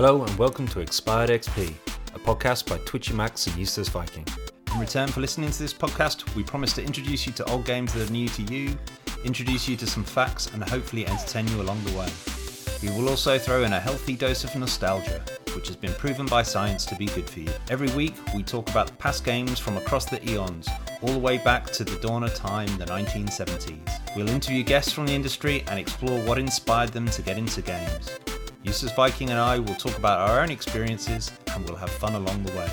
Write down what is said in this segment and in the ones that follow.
Hello and welcome to Expired XP, a podcast by Twitchy Max and Useless Viking. In return for listening to this podcast, we promise to introduce you to old games that are new to you, introduce you to some facts, and hopefully entertain you along the way. We will also throw in a healthy dose of nostalgia, which has been proven by science to be good for you. Every week, we talk about past games from across the eons, all the way back to the dawn of time, the 1970s. We'll interview guests from the industry and explore what inspired them to get into games. Useless Viking and I will talk about our own experiences and we'll have fun along the way.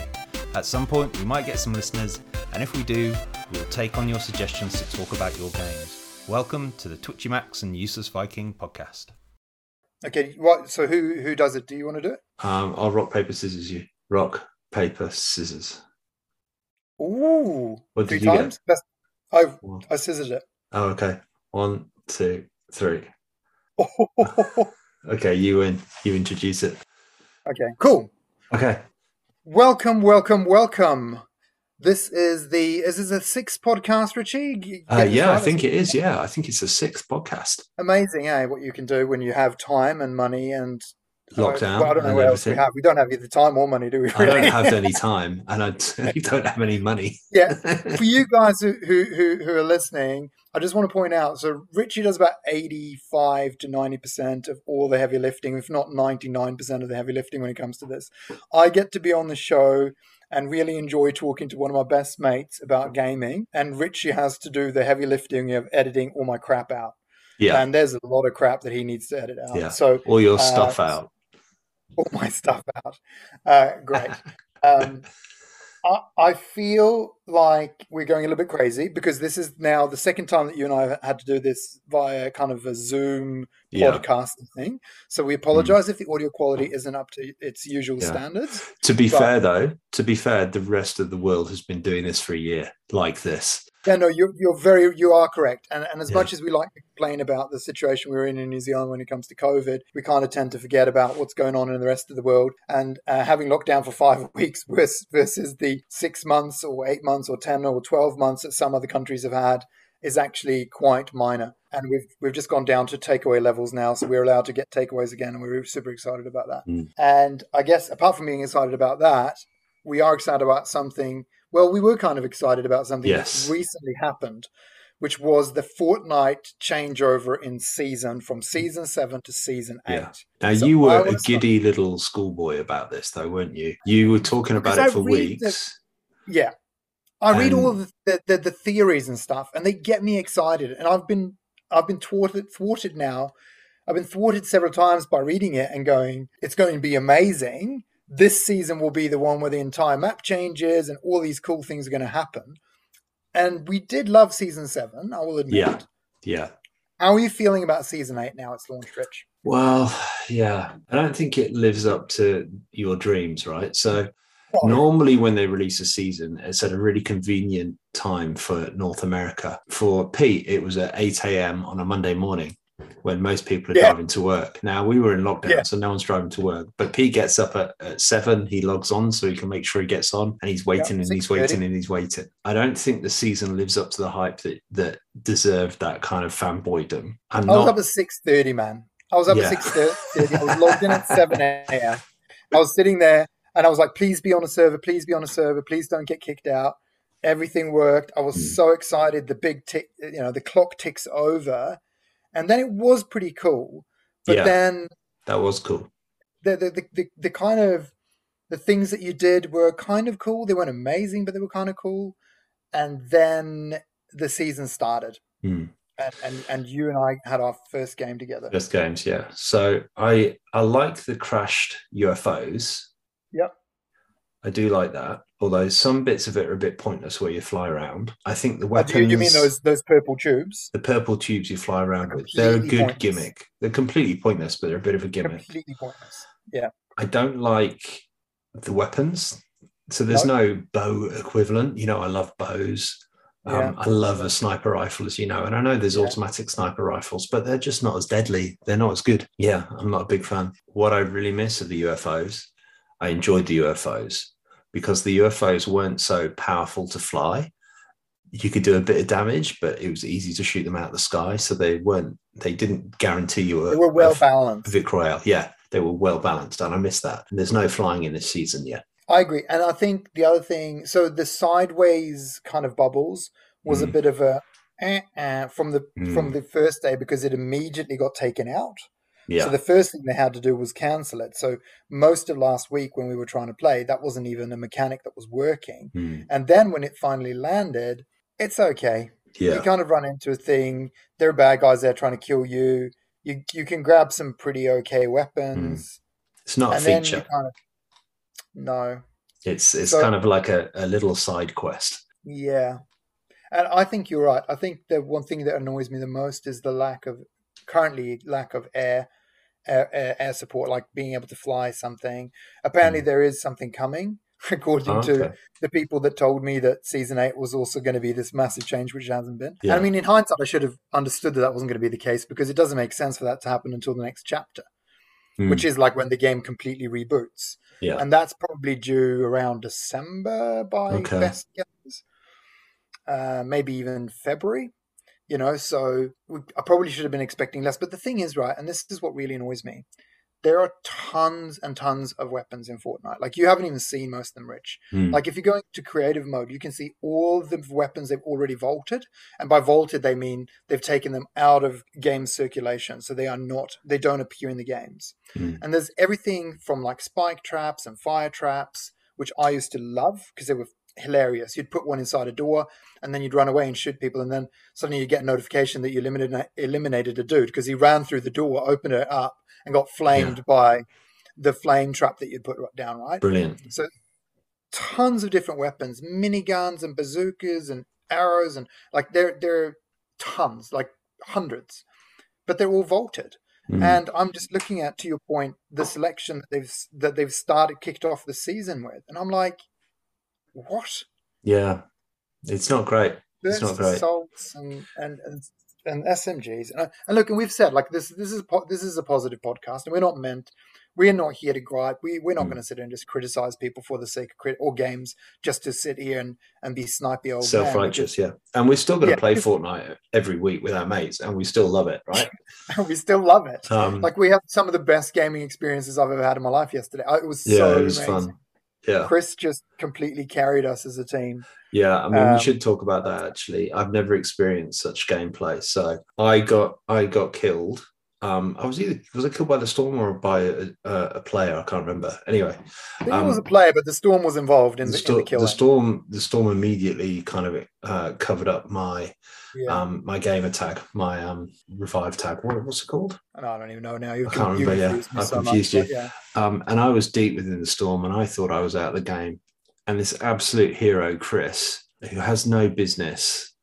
At some point, we might get some listeners, and if we do, we'll take on your suggestions to talk about your games. Welcome to the Twitchy Max and Useless Viking podcast. Okay, what? So who who does it? Do you want to do it? Um, I'll rock paper scissors you. Rock paper scissors. Ooh, What three did you get? times. That's, I One. I scissored it. Oh, okay. One, two, three. okay, you win. You introduce it. Okay. Cool. Okay. Welcome, welcome, welcome. This is the is this a sixth podcast, Richie? Uh, yeah, I think it is. Yeah, I think it's the sixth podcast. amazing. Eh, what you can do when you have time and money and Lockdown Well, I don't know what else we have. We don't have either time or money, do we? I don't have any time, and I don't have any money. Yeah. for you guys who, who who who are listening, I just want to point out. So Richie does about eighty-five to ninety percent of all the heavy lifting, if not ninety-nine percent of the heavy lifting when it comes to this. I get to be on the show and really enjoy talking to one of my best mates about gaming, and Richie has to do the heavy lifting of editing all my crap out. yeah, And there's a lot of crap that he needs to edit out. Yeah. So all your uh, stuff out. All my stuff out. Uh, great. Um, I, I feel like we're going a little bit crazy because this is now the second time that you and I have had to do this via kind of a Zoom Yeah. podcast thing. So we apologize if the audio quality isn't up to its usual Yeah. standards. To be but- fair, though, to be fair, the rest of the world has been doing this for a year, like this. Yeah, no, you're, you're very, you are correct. And, and as Yeah. much as we like to complain about the situation we're in in New Zealand when it comes to COVID, we kind of tend to forget about what's going on in the rest of the world. And uh, having lockdown for five weeks versus, the six months or eight months or 10 or 12 months that some other countries have had is actually quite minor. And we've, we've just gone down to takeaway levels now. So we're allowed to get takeaways again. And we're super excited about that. Mm. And I guess apart from being excited about that, we are excited about something. Well, we were kind of excited about something Yes. that's recently happened, which was the Fortnite changeover in season from season seven to season eight. Yeah. Now So you were a giddy little schoolboy about this, though, weren't you? You were talking about Because it I for read the- weeks. Yeah. I read all of the, the, the theories and stuff, and they get me excited. And I've been I've been thwarted thwarted now. I've been thwarted several times by reading it and going, it's going to be amazing. This season will be the one where the entire map changes and all these cool things are going to happen. And we did love season seven, I will admit. Yeah. Yeah. How are you feeling about season eight now it's launched, Rich? Well, yeah. I don't think it lives up to your dreams, right? So normally when they release a season, it's at a really convenient time for North America. For Pete, it was at 8 a.m. on a Monday morning when most people are Yeah. driving to work. Now we were in lockdown, Yeah. so no one's driving to work. But Pete gets up at, at seven, he logs on so he can make sure he gets on and he's waiting and he's waiting and he's waiting. I don't think the season lives up to the hype that that deserved that kind of fanboydom. I'm I was not up at six thirty, man. I was up Yeah. at six thirty. I was logged in at seven a.m. I was sitting there and I was like, "Please be on a server. Please be on a server. Please don't get kicked out." Everything worked. I was Hmm. so excited. The big tick, you know, the clock ticks over, and then it was pretty cool. But Yeah. then that was cool. the the, the the the kind of the things that you did were kind of cool. They weren't amazing, but they were kind of cool. And then the season started, Hmm. and, and and you and I had our first game together. Best games, yeah. So I I like the crashed UFOs. Yep. I do like that. Although some bits of it are a bit pointless where you fly around. I think the Oh, weapons do you, you mean those those purple tubes? the purple tubes you fly around with, they're a good pointless. gimmick. They're completely pointless, but they're a bit of a gimmick. Completely pointless. Yeah. I don't like the weapons. So there's no, bow equivalent. You know, I love bows. Um, Yeah. I love a sniper rifle, as you know, and I know there's Yeah. automatic sniper rifles, but they're just not as deadly. They're not as good. Yeah, I'm not a big fan. What I really miss are the UFOs. I enjoyed the UFOs because the UFOs weren't so powerful to fly. You could do a bit of damage, but it was easy to shoot them out of the sky. So they weren't. They didn't guarantee you a, They were well a balanced. Vic Royale. Yeah, they were well balanced, and I miss that. And there's no flying in this season yet. I agree, and I think the other thing, so the sideways kind of bubbles was a Mm. bit of a eh, eh, from the from Mm. the first day because it immediately got taken out. Yeah, So the first thing they had to do was cancel it. So most of last week when we were trying to play, that wasn't even a mechanic that was working. Mm. And then when it finally landed, it's okay. You kind of run into a thing. There are bad guys there trying to kill you. You you can grab some pretty okay weapons, it's not a and then you feature. kind of no, It's it's So- kind of like a, a little side quest. yeah. And I think you're right. I think the one thing that annoys me the most is the lack of currently lack of air air, air, support, like being able to fly something. Apparently, there is something coming, according. Oh, to the people that told me that season eight was also going to be this massive change, which hasn't been. Yeah. And I mean, in hindsight, I should have understood that that wasn't going to be the case because it doesn't make sense for that to happen until the next chapter, Mm. which is like when the game completely reboots. Yeah. And that's probably due around December by Okay. best guess. Uh, maybe even February. You know, so we, I probably should have been expecting less. But the thing is, right, and this is what really annoys me there are tons and tons of weapons in Fortnite. Like you haven't even seen most of them, Rich. Mm. Like if you go into creative mode, you can see all the weapons they've already vaulted, and by vaulted they mean they've taken them out of game circulation, so they are not, they don't appear in the games. Mm. And there's everything from like spike traps and fire traps, which I used to love because they were hilarious. You'd put one inside a door, and then you'd run away and shoot people, and then suddenly you get a notification that you eliminated eliminated a dude because he ran through the door, opened it up, and got flamed by the flame trap that you'd put down. Right. Brilliant. So tons of different weapons, miniguns and bazookas and arrows and like there there are tons, like hundreds. But they're all vaulted. Mm. And I'm just looking at to your point the selection that they've that they've started kicked off the season with. And I'm like, what? yeah, it's not great. It's not great. assaults and and and, and SMGs. And, and look, and we've said like this. This is this is a positive podcast, and we're not meant. We're not here to gripe. We we're not Mm. going to sit here and just criticize people for the sake of crit or games just to sit here and and be snipey old Self righteous, yeah. And we're still going to Yeah. play Fortnite every week with our mates, and we still love it, right? we still love it. Um, Like we have some of the best gaming experiences I've ever had in my life yesterday. It was yeah, so it was amazing. fun. Yeah, Chris just completely carried us as a team. yeah. I mean, Um, we should talk about that. Actually, I've never experienced such gameplay. So I got, I got killed. Um, I was either was I killed by the storm or by a, a, a player? I can't remember. Anyway, I think Um, it was a player, but the storm was involved in the, the, sto- in the the storm, the storm immediately kind of uh, covered up my yeah. um, my gamer tag, my um, revive tag. What, what's it called? And I don't even know now. You I can't you remember, yeah. I so confused much, you. yeah. Um, and I was deep within the storm, and I thought I was out of the game. And this absolute hero, Chris, who has no business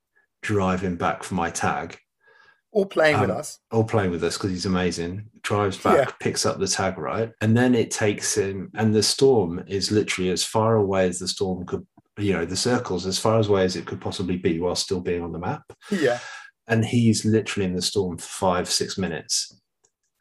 driving back for my tag, Or playing with Um, us. or playing with us because he's amazing, drives back, Yeah. picks up the tag right, and then it takes him. And the storm is literally as far away as the storm could, you know, the circles as far away as it could possibly be while still being on the map. Yeah. And he's literally in the storm for five, six minutes,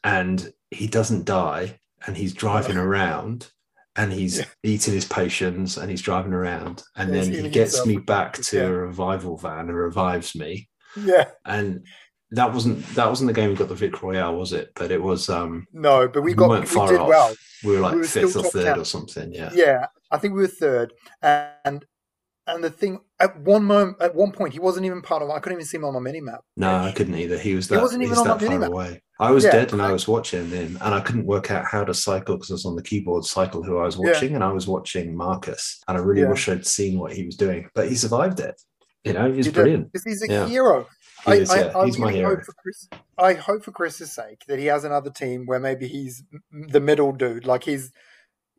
and he doesn't die, and he's driving around. And he's Yeah. eating his potions and he's driving around. And Yeah, then he gets himself me back to a revival van and revives me Yeah. and that wasn't that wasn't the game we got the Vic Royale, was it? But it was um No, but we We got we far did off. well. we were like We were fifth or third 10. or something. Yeah. Yeah. I think we were third. And and the thing at one moment at one point he wasn't even part of I couldn't even see him on my mini map. No, I couldn't either. He was He wasn't even on that my far minimap. away. I was Yeah, dead and I I- was watching him and I couldn't work out how to cycle because I was on the keyboard cycle who I was Yeah. watching and I was watching Marcus and I really Yeah. wish I'd seen what he was doing. But he survived it. You know, he's He brilliant. Because he's a Yeah. hero. He I, is, I, yeah. I He's my hero. hope for Chris. I hope for Chris's sake that he has another team where maybe he's the middle dude, like he's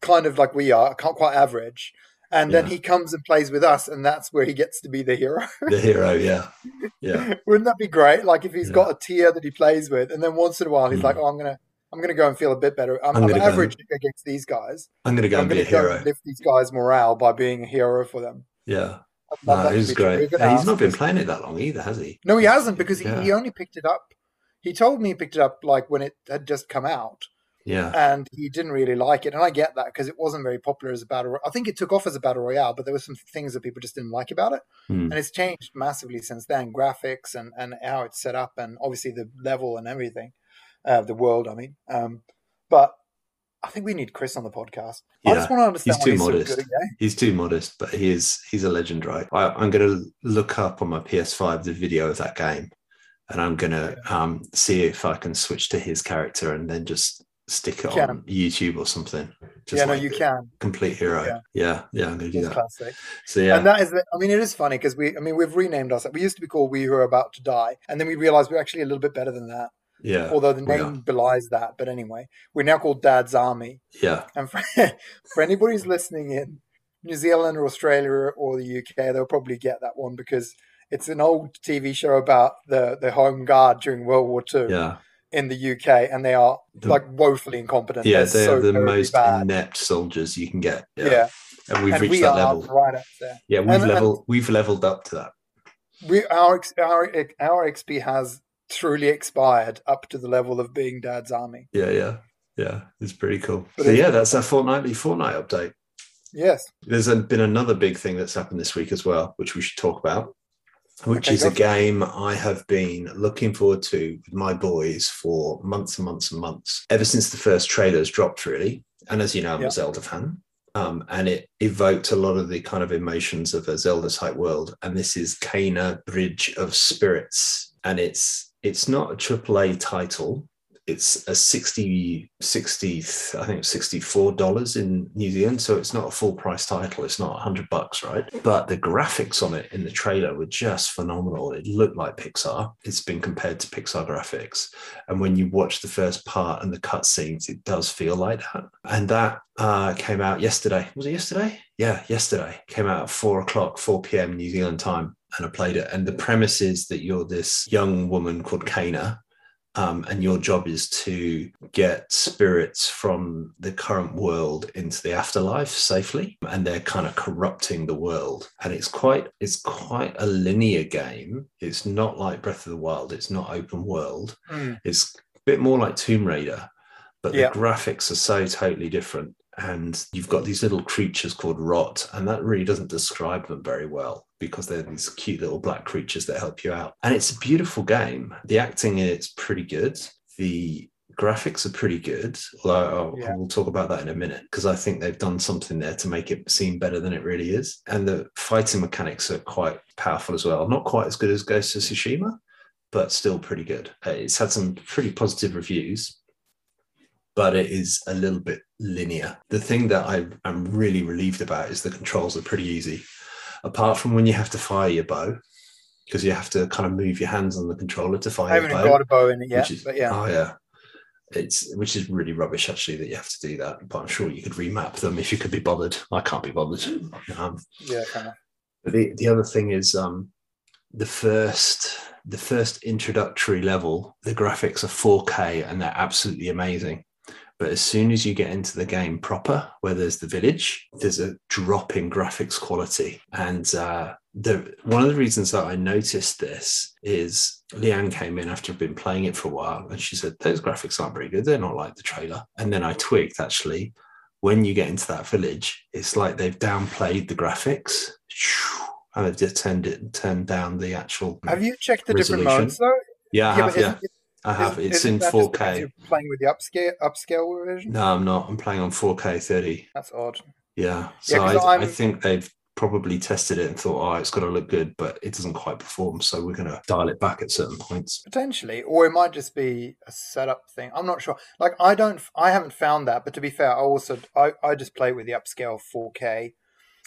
kind of like we are, can't quite average, and then Yeah. he comes and plays with us, and that's where he gets to be the hero. The hero, yeah. Yeah. Wouldn't that be great? Like if he's Yeah. got a tier that he plays with, and then once in a while he's Mm. like, "Oh, I'm gonna, I'm gonna go and feel a bit better. I'm, I'm I'm, gonna go average against these guys. I'm gonna go I'm and be gonna a go hero. and lift these guys' morale by being a hero for them." Yeah. No, he's great. And he's not been playing it that long either, has he? No, he hasn't because he, he only picked it up. He told me he picked it up like when it had just come out, Yeah. and he didn't really like it. And I get that because it wasn't very popular as a battle. ro- I think it took off as a battle royale, but there were some things that people just didn't like about it, Hmm. and it's changed massively since then. Graphics and and how it's set up, and obviously the level and everything, uh, the world. I mean, um, but I think we need Chris on the podcast. Yeah, I just want to understand he's too he's so modest. good at. He's too modest, but he is he's a legend, right? I, I'm going to look up on my PS5 the video of that game, and I'm going to um, see if I can switch to his character and then just stick it You on can. YouTube or something. Just Yeah, no, you can. complete hero. Yeah. Yeah, yeah, I'm going to do that. classic. So yeah, And that is, the, I mean, it is funny because we, I mean, we've renamed ourselves. We used to be called We Who Are About to Die, and then we realized we're actually a little bit better than that. Yeah, Although the name are. belies that, but anyway, we're now called Dad's Army. yeah, And for, for anybody who's listening in New Zealand or Australia or the UK, they'll probably get that one because it's an old TV show about the, the Home Guard during World War II yeah. in the UK, and they are The- like woefully incompetent. Yeah, They're they're so the most bad. inept soldiers you can get. Yeah, Yeah, and we've and reached we that level. right up there. Yeah, we've And- and- leveled. We've leveled up to that. We our our our XP has truly expired up to the level of being Dad's Army. Yeah, yeah, yeah. It's pretty cool. But so yeah, that's our fortnightly Fortnite update. Yes, There's been another big thing that's happened this week as well, which we should talk about, which Okay, is a game I have been looking forward to with my boys for months and months and months, ever since the first trailers dropped, really. And as you know, I'm Yeah. a Zelda fan. Um, and it evoked a lot of the kind of emotions of a Zelda type world. And this is Kena Bridge of Spirits. And it's it's not a AAA title. It's a 60, 60 I think $64 in New Zealand. So it's not a full price title. It's not 100 bucks, right? But the graphics on it in the trailer were just phenomenal. It looked like Pixar. It's been compared to Pixar graphics. And when you watch the first part and the cutscenes, it does feel like that. And that uh, came out yesterday. Was it yesterday? Yeah, yesterday. Came out at four o'clock, 4 p.m. New Zealand time. And I played it. And the premise is that you're this young woman called Kena, um, and your job is to get spirits from the current world into the afterlife safely and they're kind of corrupting the world and it's quite it's quite a linear game it's not like breath of the wild it's not open world Mm. it's a bit more like tomb raider but Yeah. the graphics are so totally different and you've got these little creatures called rot and that really doesn't describe them very well because they're these cute little black creatures that help you out. And it's a beautiful game. The acting in it's pretty good. The graphics are pretty good. Although I'll, Yeah. we'll talk about that in a minute because i think they've done something there to make it seem better than it really is. And the fighting mechanics are quite powerful as well. Not quite as good as ghost of tsushima but still pretty good. Uh, it's had some pretty positive reviews but it is a little bit linear. The thing that I am really relieved about is the controls are pretty easy, apart from when you have to fire your bow, because you have to kind of move your hands on the controller to I fire haven't your even bow. got a bow in it yet, is, but yeah, oh yeah, it's which is really rubbish actually that you have to do that. But I'm sure you could remap them if you could be bothered. I can't be bothered. Um, yeah, kind of. but the, the other thing is um, the first the first introductory level, the graphics are 4K and they're absolutely amazing. But as soon as you get into the game proper, where there's the village, there's a drop in graphics quality. And uh, the one of the reasons that I noticed this is Leanne came in after I've been playing it for a while, and she said those graphics aren't very good. They're not like the trailer. And then I twigged actually when you get into that village, it's like they've downplayed the graphics and they've just turned it turned down the actual. Have you checked the different modes though? Yeah, I yeah, have. Yeah, isn't- I have. isn't- It's isn't in that just because 4K. You're playing with the upscale upscale version. No, I'm not. I'm playing on 4K 30. That's odd. Yeah. So I, I I'm- think they've probably tested it and thought, oh, it's got to look good, but it doesn't quite perform. So we're going to dial it back at certain points. Potentially, or it might just be a setup thing. I'm not sure. Like I don't, I haven't found that. But to be fair, I also I, I just play with the upscale 4K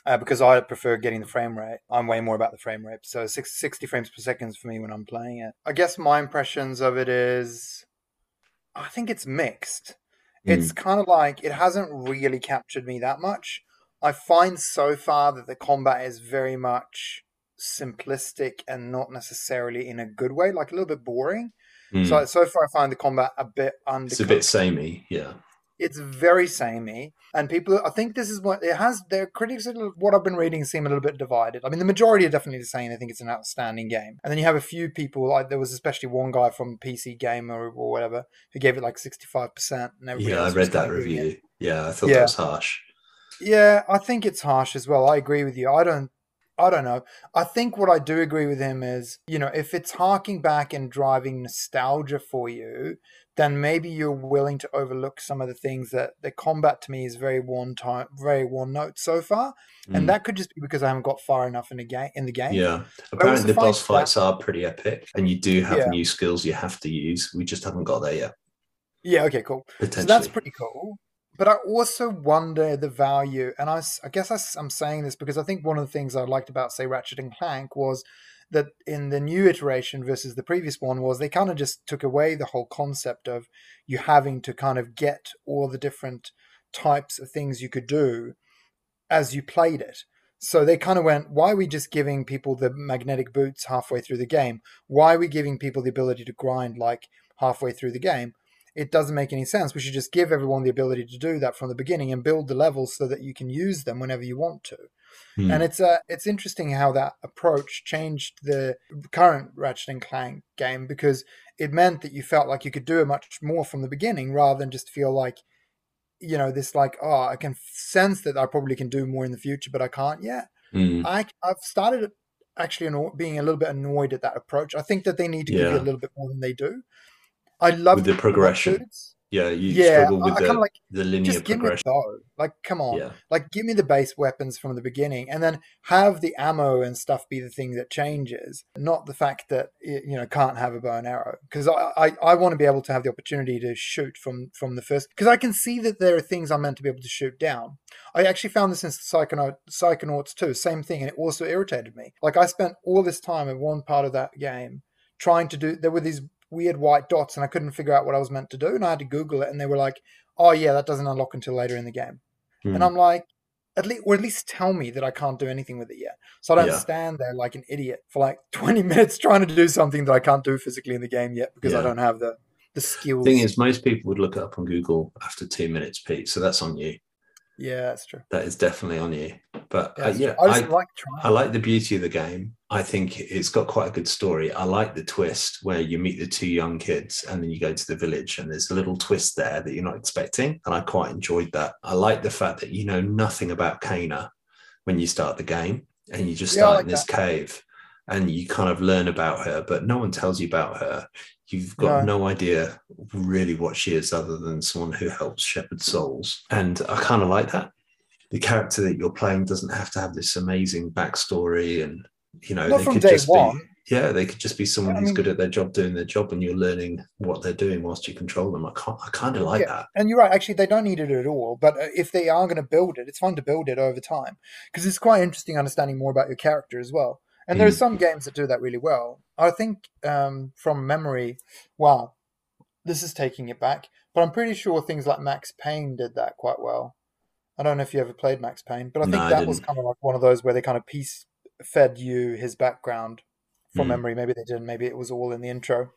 uh, because I prefer getting the frame rate. I'm way more about the frame rate. So six, 60 frames per second for me when I'm playing it. I guess my impressions of it is, I think it's mixed. It's kind of like it hasn't really captured me that much. I find so far that the combat is very much simplistic and not necessarily in a good way, like a little bit boring. Mm. So so far, I find the combat a bit undercooked. it's a bit samey. Yeah. It's very samey, and people. I think this is what it has. Their critics, what I've been reading, seem a little bit divided. I mean, the majority are definitely saying they think it's an outstanding game, and then you have a few people. Like there was especially one guy from PC Gamer or whatever who gave it like sixty five percent, and everybody Yeah, I read that giving it- review. Yeah, I thought Yeah. that was harsh. yeah, I think it's harsh as well. I agree with you. I don't I don't know. I think what I do agree with him is, you know, if it's harking back and driving nostalgia for you, then maybe you're willing to overlook some of the things that the combat to me is very one time, very one note so far, mm. and that could just be because I haven't got far enough in the game. In the game, yeah. Apparently, the boss fights that, are pretty epic, and you do have yeah. new skills you have to use. We just haven't got there yet. Yeah. Okay. Cool. So that's pretty cool. But I also wonder the value, and I, I guess I, I'm saying this because I think one of the things I liked about, say, Ratchet and Clank was that in the new iteration versus the previous one was they kind of just took away the whole concept of you having to kind of get all the different types of things you could do as you played it. So they kind of went, why are we just giving people the magnetic boots halfway through the game? Why are we giving people the ability to grind like halfway through the game? It doesn't make any sense. We should just give everyone the ability to do that from the beginning and build the levels so that you can use them whenever you want to. Hmm. And it's uh, it's interesting how that approach changed the current Ratchet and Clank game because it meant that you felt like you could do it much more from the beginning rather than just feel like you know this like oh I can sense that I probably can do more in the future but I can't yet. Hmm. I I've started actually being a little bit annoyed at that approach. I think that they need to yeah. give you a little bit more than they do. I love the progression. Yeah, you yeah, struggle with I, I the, like, the linear just give progression. Me like, come on, yeah. like give me the base weapons from the beginning, and then have the ammo and stuff be the thing that changes, not the fact that you know can't have a bow and arrow. Because I, I, I want to be able to have the opportunity to shoot from from the first. Because I can see that there are things I'm meant to be able to shoot down. I actually found this in Psychonaut, Psychonauts 2, same thing, and it also irritated me. Like I spent all this time in one part of that game trying to do. There were these weird white dots and I couldn't figure out what I was meant to do. And I had to Google it and they were like, oh, yeah, that doesn't unlock until later in the game. Mm. And I'm like, at least, or at least tell me that I can't do anything with it yet. So I don't yeah. stand there like an idiot for like 20 minutes trying to do something that I can't do physically in the game yet because yeah. I don't have the, the skills. Thing is, most people would look it up on Google after two minutes, Pete. So that's on you. Yeah, that's true. That is definitely on you. But yeah, uh, yeah I, I, like I like the beauty of the game. I think it's got quite a good story. I like the twist where you meet the two young kids and then you go to the village and there's a little twist there that you're not expecting. And I quite enjoyed that. I like the fact that you know nothing about Kena when you start the game and you just start yeah, like in this that. cave and you kind of learn about her, but no one tells you about her. You've got no. no. idea really what she is other than someone who helps shepherd souls. And I kind of like that. The character that you're playing doesn't have to have this amazing backstory and you know, Not they could just one. be yeah, they could just be someone I who's mean, good at their job doing their job and you're learning what they're doing whilst you control them. I can't I kind of like yeah. that. And you're right, actually they don't need it at all, but uh, if they are going to build it, it's fun to build it over time because it's quite interesting understanding more about your character as well. And there are hmm. some games that do that really well. I think um, from memory, wow, this is taking it back. But I'm pretty sure things like Max Payne did that quite well. I don't know if you ever played Max Payne, but I think no, that I was kind of like one of those where they kind of piece fed you his background from mm. memory. Maybe they didn't. Maybe it was all in the intro.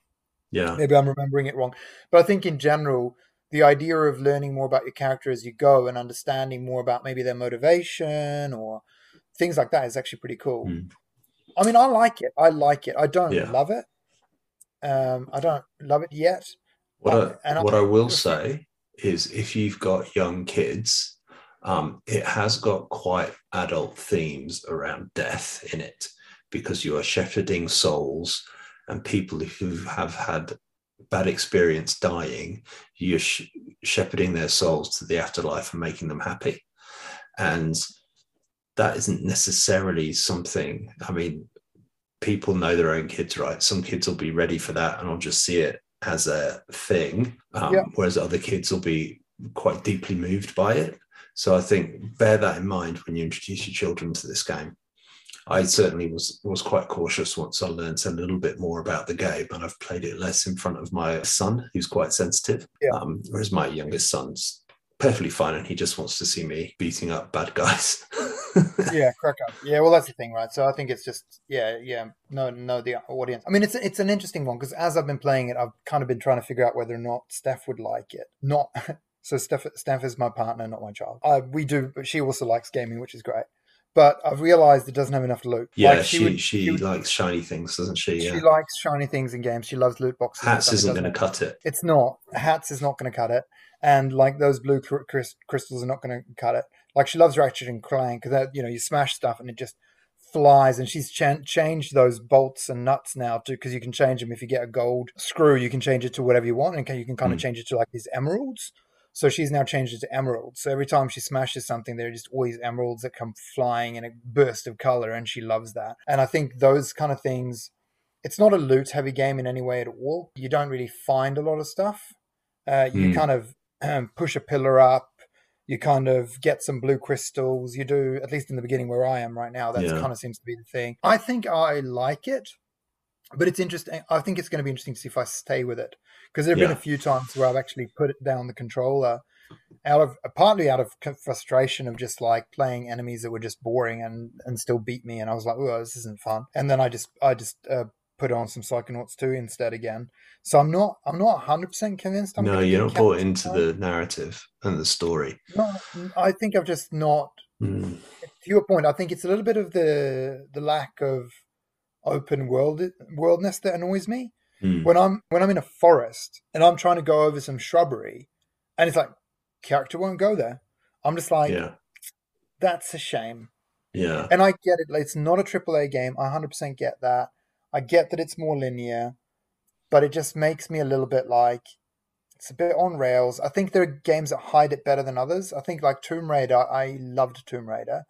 Yeah. Maybe I'm remembering it wrong. But I think in general, the idea of learning more about your character as you go and understanding more about maybe their motivation or things like that is actually pretty cool. Mm. I mean, I like it. I like it. I don't yeah. love it. Um, I don't love it yet. What I, what I, I will say is, if you've got young kids, um, it has got quite adult themes around death in it because you are shepherding souls and people who have had bad experience dying. You're sh- shepherding their souls to the afterlife and making them happy, and that isn't necessarily something, I mean, people know their own kids, right? Some kids will be ready for that and I'll just see it as a thing, um, yeah. whereas other kids will be quite deeply moved by it. So I think bear that in mind when you introduce your children to this game. I certainly was was quite cautious once I learned a little bit more about the game, and I've played it less in front of my son, who's quite sensitive. Yeah. Um, whereas my youngest son's perfectly fine, and he just wants to see me beating up bad guys. yeah, crack up. Yeah, well, that's the thing, right? So I think it's just yeah, yeah. No, no, the audience. I mean, it's it's an interesting one because as I've been playing it, I've kind of been trying to figure out whether or not Steph would like it. Not so Steph. Steph is my partner, not my child. Uh, we do, but she also likes gaming, which is great. But I've realised it doesn't have enough loot. Yeah, like she she, would, she, she would, likes shiny things, doesn't she? Yeah. She likes shiny things in games. She loves loot boxes. Hats isn't going to cut it. It's not. Hats is not going to cut it and like those blue crystals are not going to cut it. Like she loves Ratchet and Clank because you know you smash stuff and it just flies, and she's ch- changed those bolts and nuts now too, because you can change them if you get a gold screw, you can change it to whatever you want, and you can kind of Mm. change it to like these emeralds. So she's now changed it to emeralds. So every time she smashes something, there are just always emeralds that come flying in a burst of color, and she loves that. And I think those kind of things. It's not a loot heavy game in any way at all. You don't really find a lot of stuff. Uh, you Hmm. kind of um, push a pillar up. You kind of get some blue crystals. You do, at least in the beginning where I am right now, that Yeah. kind of seems to be the thing. I think I like it, but it's interesting. I think it's going to be interesting to see if I stay with it because there have been a few times where I've actually put it down the controller out of partly out of frustration of just like playing enemies that were just boring and and still beat me and I was like oh this isn't fun and then I just I just uh, put on some Psychonauts 2 instead again so I'm not I'm not 100% convinced I'm no, you're not bought into the narrative and the story. no I think I've just not Mm. to your point I think it's a little bit of the the lack of open world worldness that annoys me Mm. when I'm when I'm in a forest and I'm trying to go over some shrubbery, and it's like character won't go there. I'm just like, Yeah, that's a shame. yeah, And I get it. It's not a AAA game. I 100% get that. I get that it's more linear, but it just makes me a little bit like it's a bit on rails. I think there are games that hide it better than others. I think like Tomb Raider, I loved Tomb Raider,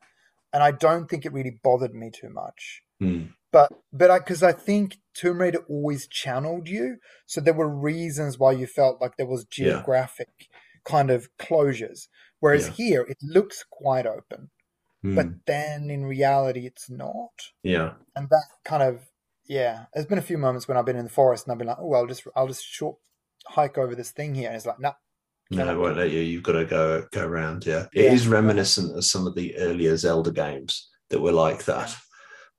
and I don't think it really bothered me too much Mm. But but I because I think Tomb Raider always channeled you, so there were reasons why you felt like there was Yeah. geographic kind of closures. Whereas Yeah. here, it looks quite open, Mm. but then in reality, it's not, yeah, and that kind of yeah. There's been a few moments when I've been in the forest and I've been like, oh, I'll just I'll just short hike over this thing here, and it's like, nah, no, it won't let you. You've got to go go around. Yeah, it Yeah. is reminiscent of some of the earlier Zelda games that were like that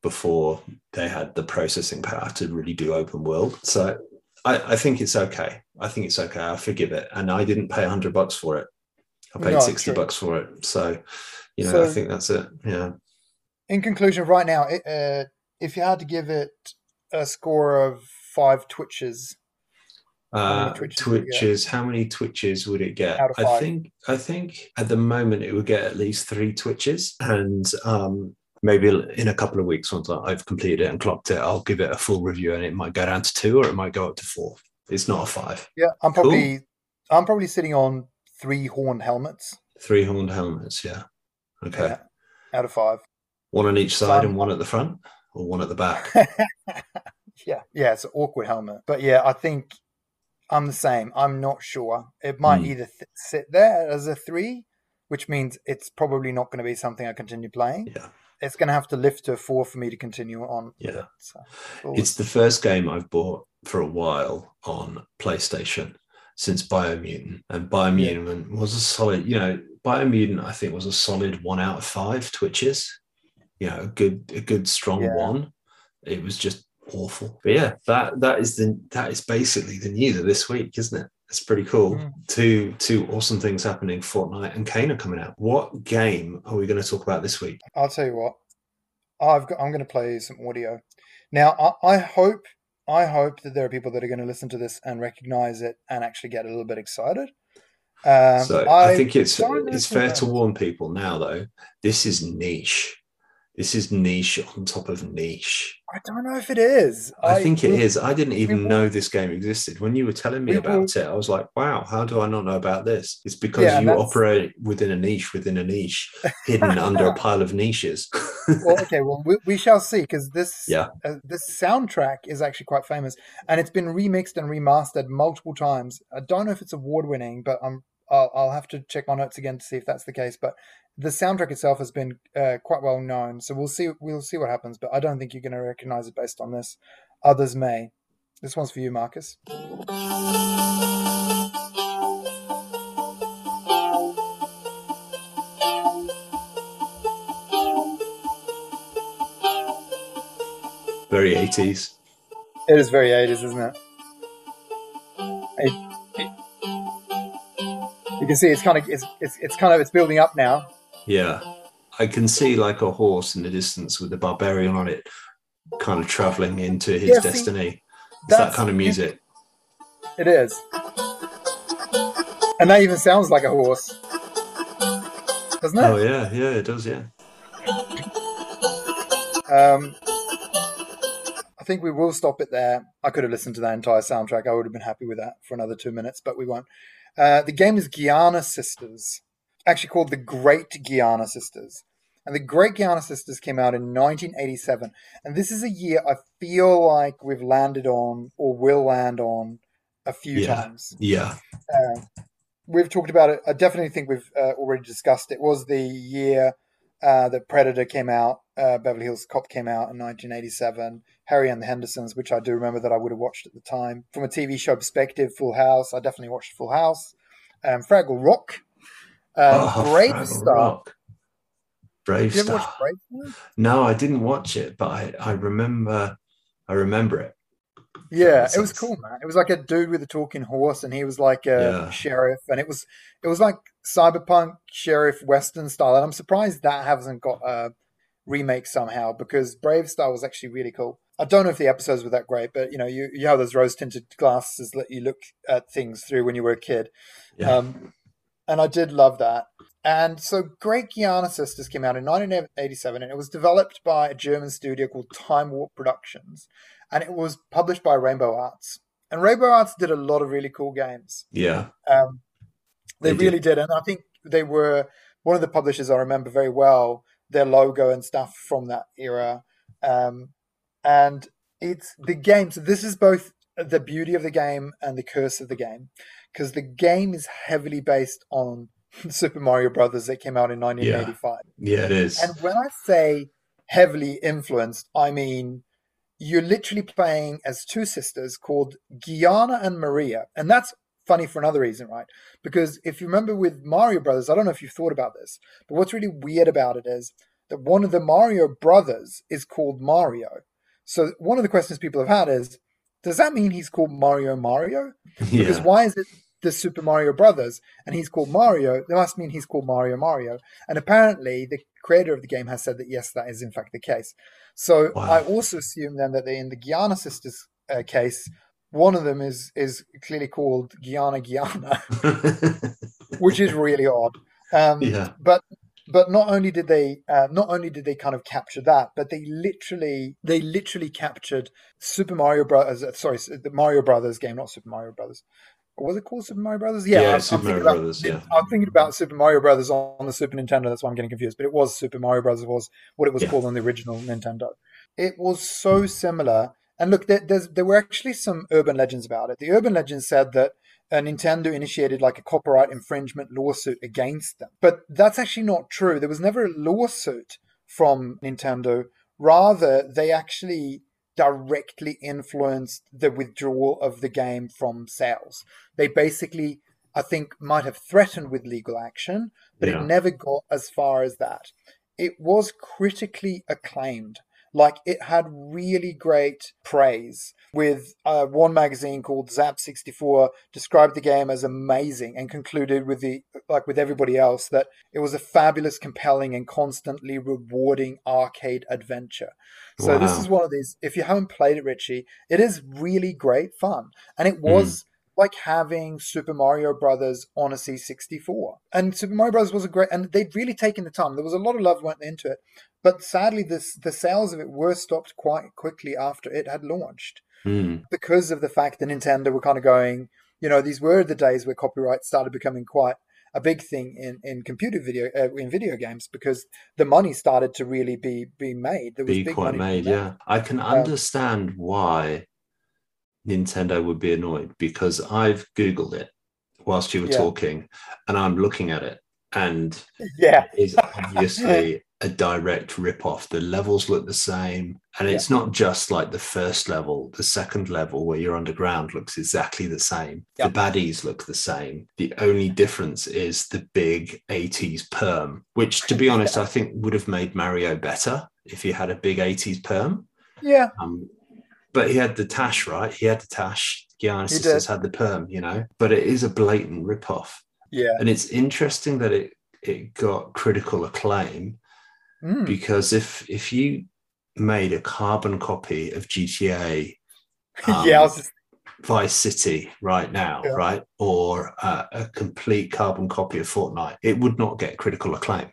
before they had the processing power to really do open world. So I, I think it's okay. I think it's okay. I forgive it, and I didn't pay hundred bucks for it. I paid No, sixty true. bucks for it. So you know, So- I think that's it. Yeah. in conclusion, right now, it, uh, if you had to give it a score of five twitches, Uh, twitches would it get? twitches. How many twitches would it get? I think. I think at the moment it would get at least three twitches, and um, maybe in a couple of weeks once I've completed it and clocked it, I'll give it a full review, and it might go down to two or it might go up to four. It's not a five. Yeah, I'm Cool. probably I'm probably sitting on three horned helmets. Three horned helmets. Yeah. Okay. Yeah, out of five. One on each side Some- and one at the front, or one at the back. yeah, yeah, it's an awkward helmet, but yeah, I think I'm the same. I'm not sure. It might Hmm. either th- sit there as a three, which means it's probably not going to be something I continue playing. Yeah. It's going to have to lift to a four for me to continue on. Yeah. So, It's the first game I've bought for a while on PlayStation since Biomutant, and Biomutant was a solid. You know, Biomutant I think was a solid one out of five Twitches. You know, a good, a good strong Yeah. one. It was just awful. But yeah, that that is the that is basically the news of this week, isn't it? It's pretty cool. Mm. Two two awesome things happening. Fortnite and Kena are coming out. What game are we going to talk about this week? I'll tell you what. I've got, I'm going to play some audio. Now, I, I hope I hope that there are people that are going to listen to this and recognize it and actually get a little bit excited. Um, so I, think it's it's fair to warn people now though. This is niche. This is niche on top of niche. I don't know if it is. I, think it is. I didn't even know this game existed. When you were telling me we about it, I was like, wow, how do I not know about this? It's because Yeah, you that's- operate within a niche within a niche, hidden under a pile of niches. well, okay, well, we, we shall see because this Yeah. uh, this soundtrack is actually quite famous and it's been remixed and remastered multiple times. I don't know if it's award winning, but I'm I'll, I'll have to check my notes again to see if that's the case. But the soundtrack itself has been uh, quite well known, so we'll see we'll see what happens. But I don't think you're going to recognize it based on this. Others may. This one's for you, Marcus. Very 80s. It is very 80s, isn't it? It- it- you can see it's kind of it's, it's it's kind of it's building up now. Yeah. I can see like a horse in the distance with the barbarian on it, kind of traveling into his Yeah, see, destiny. It's that kind of music. It is. And that even sounds like a horse. Doesn't it? Oh, yeah. Yeah, it does. Yeah. Um, I think we will stop it there. I could have listened to that entire soundtrack. I would have been happy with that for another two minutes, but we won't. Uh, the game is Giana Sisters, actually called the Great Giana Sisters. And the Great Giana Sisters came out in 1987. And this is a year I feel like we've landed on or will land on a few Yeah. times. Yeah. Uh, we've talked about it. I definitely think we've uh, already discussed it. It Was the year uh, that Predator came out, uh, Beverly Hills Cop came out in 1987, Harry and the Hendersons, which I do remember that I would have watched at the time. From a TV show perspective, Full House, I definitely watched Full House. Um, Fraggle Rock, um, Oh, Brave Fraggle Star. Rock. Brave Did you ever Star. watch Brave No, I didn't watch it, but I, I remember I remember it. Yeah, it was cool, man. It was like a dude with a talking horse, and he was like a Yeah. sheriff, and it was it was like cyberpunk sheriff western style. And I'm surprised that hasn't got a remake somehow because BraveStarr was actually really cool. I don't know if the episodes were that great, but you know, you you have those rose tinted glasses that you look at things through when you were a kid. Yeah. Um, and I did love that. And so Great Giana Sisters came out in 1987 and it was developed by a German studio called Time Warp Productions and it was published by Rainbow Arts. And Rainbow Arts did a lot of really cool games. yeah. Um, they, They did. really did. And I think they were one of the publishers I remember very well, their logo and stuff from that era. Um, and it's the game. So this is both the beauty of the game and the curse of the game because the game is heavily based on Super Mario Brothers that came out in 1985. Yeah, it is. And when I say heavily influenced, I mean you're literally playing as two sisters called Giana and Maria. And that's funny for another reason, right? Because if you remember with Mario Brothers, I don't know if you've thought about this, but what's really weird about it is that one of the Mario brothers is called Mario. So one of the questions people have had is, does that mean he's called Mario Mario? Because why is it the Super Mario Brothers and he's called Mario? That must mean he's called Mario Mario. And apparently, the creator of the game has said that yes, that is in fact the case. So Wow. I also assume then that they, in the Giana sisters uh, case, one of them is is clearly called Giana Giana, which is really odd. Um, yeah. but but not only did they uh, not only did they kind of capture that, but they literally they literally captured Super Mario Brothers. uh, Sorry, the Mario Brothers game, not Super Mario Brothers. Was it called Super Mario Brothers? Yeah, Yeah, I'm, Super I'm Mario about, Brothers, yeah. I'm thinking about Super Mario Brothers on, on the Super Nintendo. That's why I'm getting confused. But it was Super Mario Brothers was what it was Yeah. called on the original Nintendo. It was so similar. And look, there, there's, there were actually some urban legends about it. The urban legend said that uh, Nintendo initiated like a copyright infringement lawsuit against them. But that's actually not true. There was never a lawsuit from Nintendo. Rather, they actually directly influenced the withdrawal of the game from sales. They basically, I think, might have threatened with legal action, but Yeah. it never got as far as that. It was critically acclaimed. Like it had really great praise. With uh, one magazine called Zzap!64 described the game as amazing and concluded with the like with everybody else that it was a fabulous, compelling, and constantly rewarding arcade adventure. So this is one of these. If you haven't played it, Richie, it is really great fun, and it was like having Super Mario Brothers on a C64. And Super Mario Brothers was a great, and they'd really taken the time. There was a lot of love went into it, but sadly, this the sales of it were stopped quite quickly after it had launched Mm. because of the fact that Nintendo were kind of going. You know, these were the days where copyright started becoming quite a big thing in, in computer video uh, in video games because the money started to really be be made. There was Be big quite be made, yeah. I can understand why Nintendo would be annoyed because I've Googled it whilst you were Yeah. talking and I'm looking at it and Yeah, is obviously a direct rip-off. The levels look the same, and it's not just like the first level. The second level, where you're underground, looks exactly the same. The baddies look the same. The only difference is the big '80s perm, which, to be honest, I think would have made Mario better if he had a big '80s perm. yeah, Um, but he had the tash, right? He had the tash. Giannis sisters had the perm, you know. But it is a blatant rip-off, yeah. and it's interesting that it it got critical acclaim Mm. because if if you made a carbon copy of GTA um, yeah, just, Vice City right now, Yeah. right, or uh, a complete carbon copy of Fortnite, it would not get critical acclaim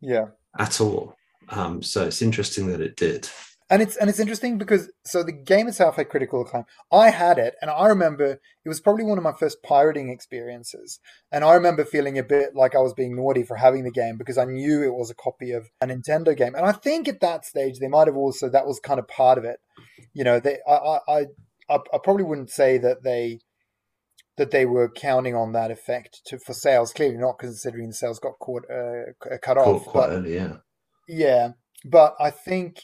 yeah. at all. Um, so it's interesting that it did. And it's and it's interesting because so the game itself had critical acclaim. I had it, and I remember it was probably one of my first pirating experiences. And I remember feeling a bit like I was being naughty for having the game because I knew it was a copy of a Nintendo game. And I think at that stage they might have also that was kind of part of it. You know, they I I I, I probably wouldn't say that they that they were counting on that effect to for sales. Clearly not, considering the sales got caught uh, cut off. Quite but, early, yeah. Yeah, but I think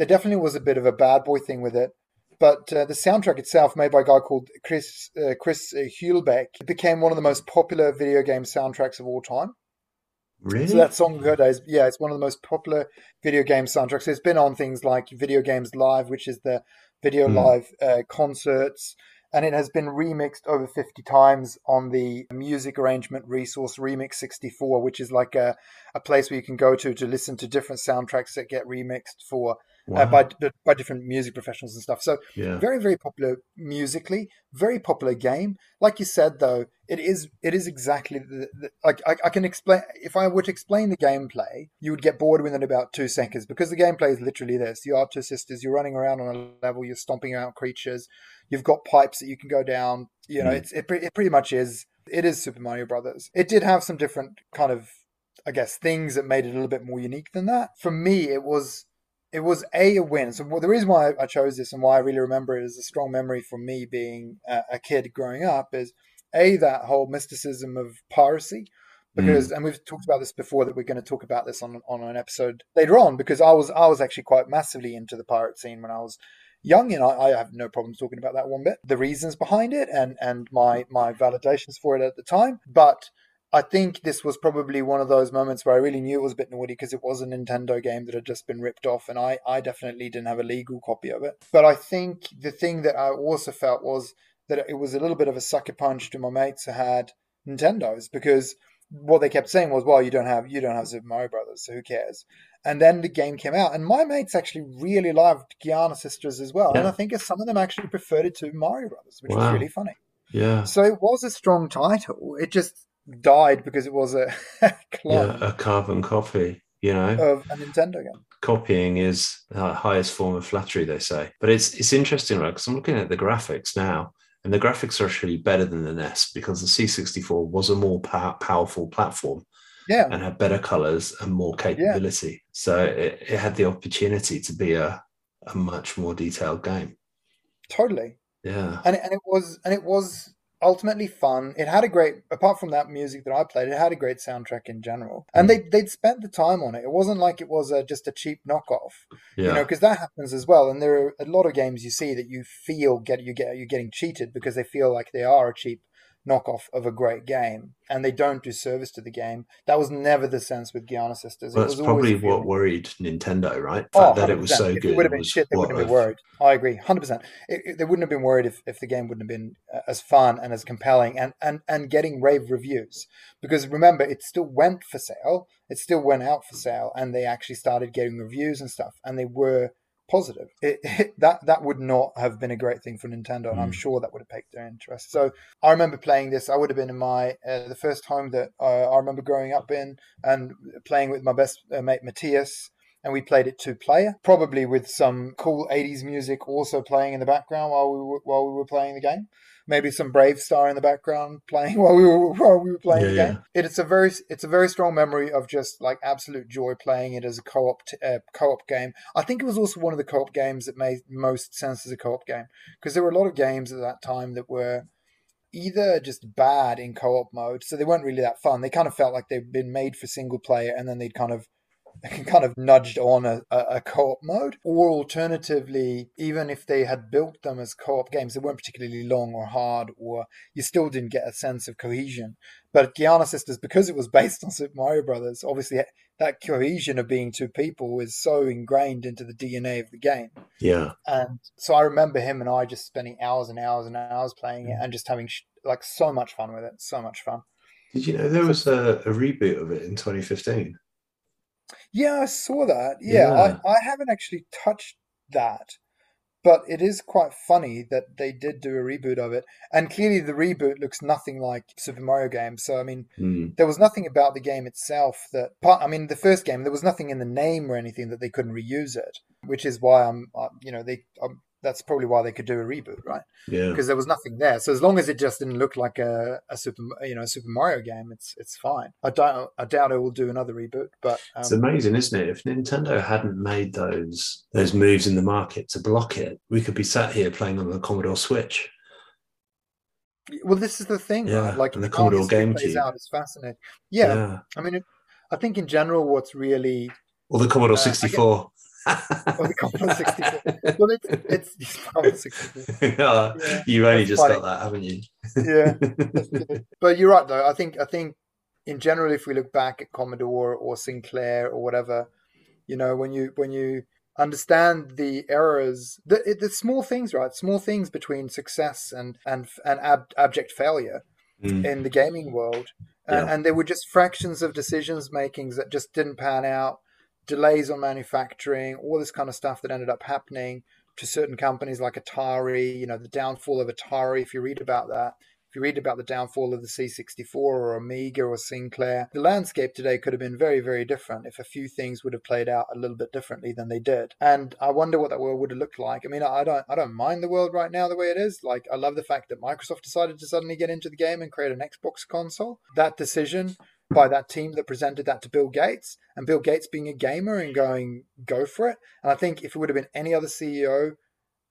there definitely was a bit of a bad boy thing with it. But uh, the soundtrack itself, made by a guy called Chris uh, Chris Hülsbeck, became one of the most popular video game soundtracks of all time. Really? So that song is yeah, it's one of the most popular video game soundtracks. It's been on things like Video Games Live, which is the video mm. live uh, concerts and it has been remixed over 50 times on the music arrangement resource Remix64 which is like a, a place where you can go to to listen to different soundtracks that get remixed for wow. uh, by by different music professionals and stuff so yeah. very very popular musically very popular game like you said though it is it is exactly the, the like I, I, can explain if i were to explain the gameplay you would get bored within about two seconds because the gameplay is literally this you are two sisters you're running around on a level you're stomping out creatures You've got pipes that you can go down. You know, mm. it's it, it pretty much is. It is Super Mario Brothers. It did have some different kind of, I guess, things that made it a little bit more unique than that. For me, it was it was a, a win. So well, the reason why I chose this and why I really remember it as a strong memory for me being a, a kid growing up is a that whole mysticism of piracy because mm. and we've talked about this before that we're going to talk about this on on an episode later on because I was I was actually quite massively into the pirate scene when I was young, and I, I have no problems talking about that one bit. The reasons behind it and and my my validations for it at the time, but. I think this was probably one of those moments where I really knew it was a bit naughty because it was a Nintendo game that had just been ripped off, and I, I definitely didn't have a legal copy of it. But I think the thing that I also felt was that it was a little bit of a sucker punch to my mates who had Nintendos because what they kept saying was, "Well, you don't have you don't have Super Mario Brothers, so who cares?" And then the game came out, and my mates actually really loved Giana Sisters as well, yeah. and I think some of them actually preferred it to Mario Brothers, which wow. was really funny. Yeah. So it was a strong title. It just died because it was a clone. Yeah, a carbon copy. You know, of a Nintendo game. Copying is the highest form of flattery, they say. But it's it's interesting, right? Because I'm looking at the graphics now, and the graphics are actually better than the NES because the C64 was a more pow- powerful platform yeah. and had better colors and more capability. Yeah. So it, it had the opportunity to be a, a much more detailed game. Totally. Yeah. And, and it was and it was ultimately fun. It had a great, apart from that music that I played, it had a great soundtrack in general. And they they'd spent the time on it. It wasn't like it was a, just a cheap knockoff, yeah. you know, because that happens as well. And there are a lot of games you see that you feel get you get you're getting cheated because they feel like they are a cheap knockoff of a great game and they don't do service to the game. That was never the sense with Giana Sisters. Well, that's probably what worried Nintendo, right? oh, that it was so if good. It would have been shit. They wouldn't have been worried. I agree, hundred percent. They wouldn't have been worried if, if the game wouldn't have been uh, as fun and as compelling and, and and getting rave reviews. Because remember, it still went for sale. It still went out for sale, and they actually started getting reviews and stuff, and they were positive. It, it, that that would not have been a great thing for Nintendo, and mm. I'm hmm. sure that would have piqued their interest. So I remember playing this. I would have been in my uh, the first home that uh, I remember growing up in, and playing with my best uh, mate Matthias. And we played it two player, probably with some cool '80s music also playing in the background while we were, while we were playing the game maybe some BraveStarr in the background playing while we were while we were playing yeah, the game. Yeah. It, it's a very it's a very strong memory of just like absolute joy playing it as a co-op t- uh, co-op game. I think it was also one of the co-op games that made most sense as a co-op game because there were a lot of games at that time that were either just bad in co-op mode, so they weren't really that fun. They kind of felt like they'd been made for single player, and then they'd kind of kind of nudged on a, a, co-op mode. Or alternatively even if they had built them as co-op games they weren't particularly long or hard or you still didn't get a sense of cohesion. But Giana Sisters because it was based on Super Mario Brothers obviously that cohesion of being two people is so ingrained into the DNA of the game. Yeah. And so I remember him and I just spending hours and hours and hours playing it and just having like so much fun with it so much fun. Did you know there was a, a reboot of it in 2015 yeah, I saw that. Yeah, yeah. I, I haven't actually touched that. But it is quite funny that they did do a reboot of it, and clearly the reboot looks nothing like Super Mario games. So I mean, Mm. there was nothing about the game itself that. Part, I mean, the first game there was nothing in the name or anything that they couldn't reuse it, which is why I'm, uh, you know, they. Um, that's probably why they could do a reboot, right? Yeah. Because there was nothing there. So as long as it just didn't look like a, a super, you know, a Super Mario game, it's it's fine. I don't, I doubt it will do another reboot, but um, It's amazing, isn't it? If Nintendo hadn't made those those moves in the market to block it, we could be sat here playing on the Commodore Switch. well, this is the thing, Yeah, right? Like and the Commodore history plays GameCube. out is fascinating. Yeah, I mean, it, I think in general, what's really Or the Commodore Uh, I get- 64. or the Commodore 64. well, it's it's, it's Commodore 64. Yeah, Yeah, You've only that's just funny. got that, haven't you? Yeah, but you're right though. I think I think in general, if we look back at Commodore or Sinclair or whatever, you know, when you when you understand the errors, the the small things, right? Small things between success and and and ab- abject failure Mm. in the gaming world, and, and there were just fractions of decisions makings that just didn't pan out, delays on manufacturing, all this kind of stuff that ended up happening to certain companies like Atari. You know, the downfall of Atari. If you read about that, if you read about the downfall of the C64 or Amiga or Sinclair, the landscape today could have been very, very different if a few things would have played out a little bit differently than they did. And I wonder what that world would have looked like. I mean, I don't, I don't mind the world right now the way it is. Like, I love the fact that Microsoft decided to suddenly get into the game and create an Xbox console. That decision by that team that presented that to Bill Gates, and Bill Gates being a gamer and going, go for it. And I think if it would have been any other CEO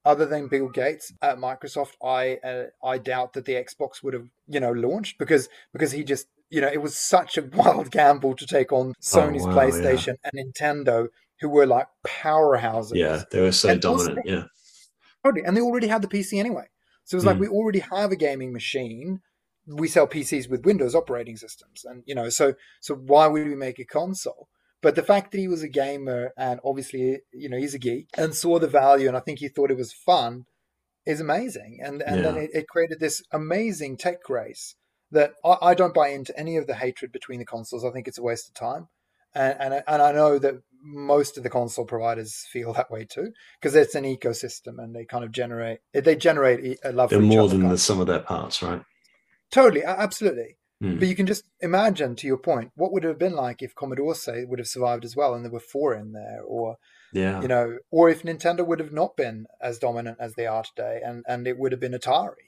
other than Bill Gates at Microsoft, I uh, I doubt that the Xbox would have you know launched because because he just you know it was such a wild gamble to take on Sony's wow, PlayStation and Nintendo, who were like powerhouses. Yeah, they were so And also- dominant. Yeah. Totally. And they already had the PC anyway. So it's like Mm. we already have a gaming machine. We sell PCs with Windows operating systems, and you know, so so why would we make a console? But the fact that he was a gamer and obviously, you know, he's a geek and saw the value, and I think he thought it was fun, is amazing. And and then it, it created this amazing tech race that I, I don't buy into any of the hatred between the consoles. I think it's a waste of time, and and, I- and I know that most of the console providers feel that way too because it's an ecosystem and they kind of generate they generate a love They're more other. than the sum of their parts, right? Totally, absolutely. Mm. But you can just imagine, to your point, what would it have been like if Commodore say would have survived as well, and there were four in there, or Yeah. you know, or if Nintendo would have not been as dominant as they are today, and and it would have been Atari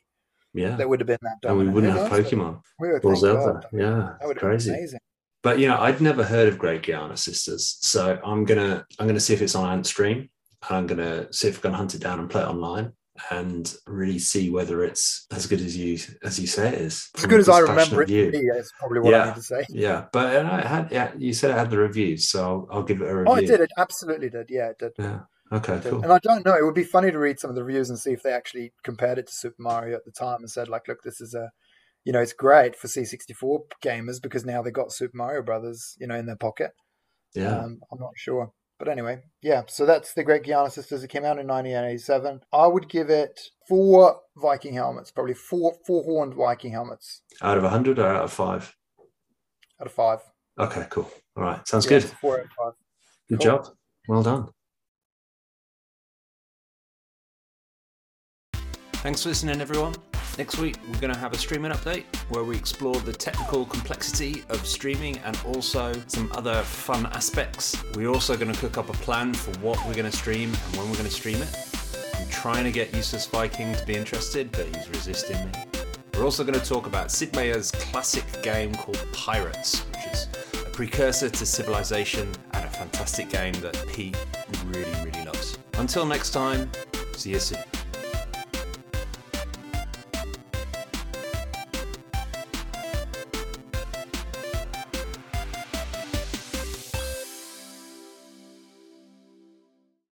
yeah. that would have been that And we wouldn't have? Pokemon We would, or Zelda. God. Yeah. That would have been crazy. amazing. But you know, I'd never heard of Great Giana Sisters, so I'm gonna I'm gonna see if it's on Antstream, and I'm gonna see if I can hunt it down and play it online, and really see whether it's as good as you as you say it is. As good as I remember it passionate to view. be, is probably what Yeah. I need to say. Yeah, but uh, it had yeah, you said it had the reviews, so I'll, I'll give it a review. Oh, it did. It absolutely did. Yeah, it did. Yeah. Okay. Cool. And I don't know. It would be funny to read some of the reviews and see if they actually compared it to Super Mario at the time and said, like, look, this is a, you know, it's great for C64 gamers because now they've got Super Mario Brothers, you know, in their pocket. Yeah. Um, I'm not sure. But anyway, yeah. So that's the Great Giana Sisters. It came out in 1987. I would give it four Viking helmets, probably four four horned Viking helmets out of hundred or out of five? out of five. Okay. Cool. All right. Sounds Yeah, good. Four out of five. Good Cool. job. Well done. Thanks for listening, everyone. Next week, we're going to have a streaming update where we explore the technical complexity of streaming and also some other fun aspects. We're also going to cook up a plan for what we're going to stream and when we're going to stream it. I'm trying to get Useless Viking to be interested, but he's resisting me. We're also going to talk about Sid Meier's classic game called Pirates, which is a precursor to Civilization and a fantastic game that Pete really, really loves. Until next time, see you soon.